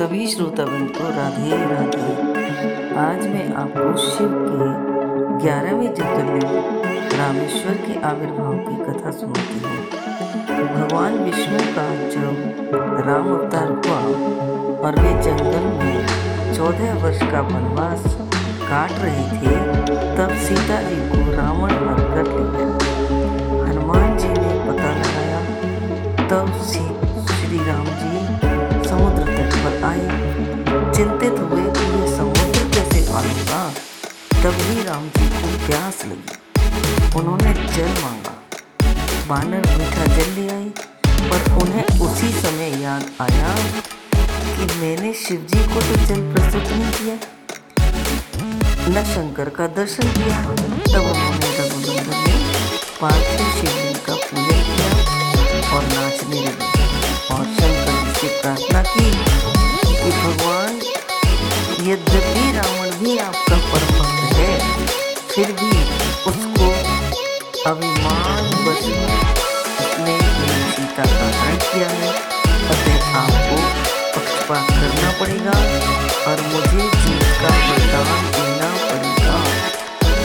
सभी श्रोतागण को राधे राधे। आज मैं आपको शिव के ग्यारहवें ज्योतिर्लिंग रामेश्वर के आविर्भाव की कथा सुनाती हूँ। भगवान विष्णु का जब राम अवतार हुआ और वे जंगल में चौदह वर्ष का वनवास काट रहे थे, तब सीता जी को रावण हर कर लिया। तभी राम जी को प्यास लगी, उन्होंने जल मांगा। बानर मीठा जल ले आई, पर उन्हें उसी समय याद आया कि मैंने शिव जी को तो जल प्रस्तुत नहीं किया। न शंकर का दर्शन किया, तब उन्होंने रघुनंदन ने पार्थिव शिवलिंग का पूजन किया और नाचने लगे। और शंकर जी से प्रार्थना की कि भगवान, यद्यपि फिर भी उसको अभिमान उसने सीता का हरण किया है। अतः आपको पक्षपात करना पड़ेगा और मुझे जीत का वरदान देना पड़ेगा।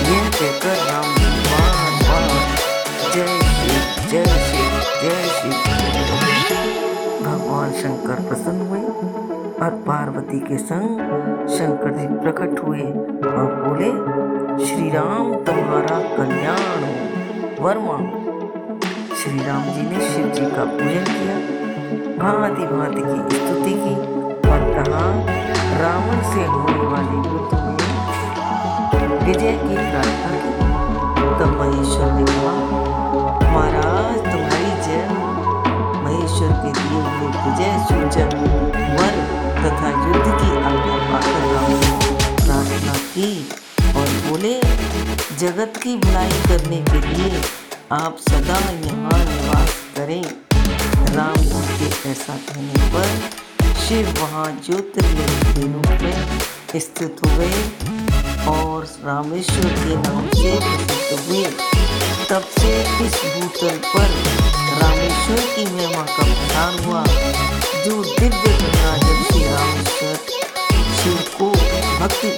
यह कहकर राम जी बार जय शिव जय शिव जय शिव भगवान शंकर प्रसन्न हुए और पार्वती के संग शंकर जी प्रकट हुए और बोले श्री राम तुम्हारा कल्याण हो। वर श्री राम जी ने शिव जी का पूजन किया। भांति भांति की स्तुति की और कहा, रावण से होने वाले युद्ध विजय की प्रार्थना की। तब महेश्वर ने कहा, महाराज, तुम्हारी जय। महेश्वर के दिए हुए विजय सूचक वर तथा युद्ध की आज्ञा पाकर प्रार्थना की। बोले, जगत की भलाई करने के लिए आप सदा यहाँ निवास करें। राम के ऐसा कहने पर शिव वहाँ ज्योतिर्लिंग के रूप में स्थित हो गए और रामेश्वर के नाम से प्रसिद्ध हुए। तब से इस भूतल पर रामेश्वर की महिमा का प्रसार हुआ, जो दिव्य गंगा जल से रामेश्वर शिव को भक्ति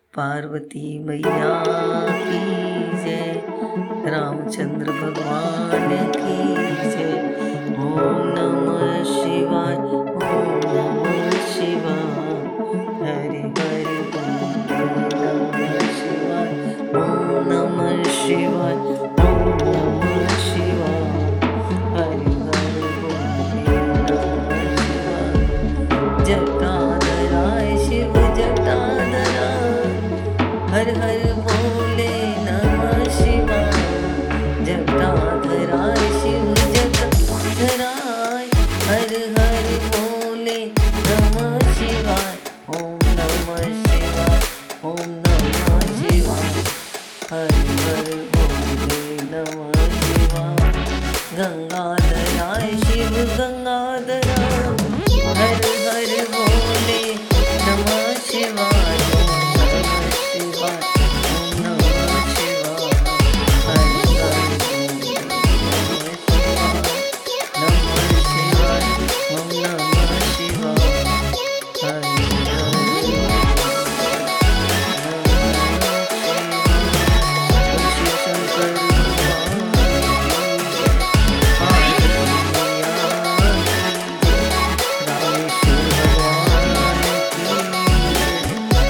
पार्वती मैया की जय। रामचंद्र भगवान की हर हर भोले नमः शिवाय गंगाधराय शिव गंगाधरा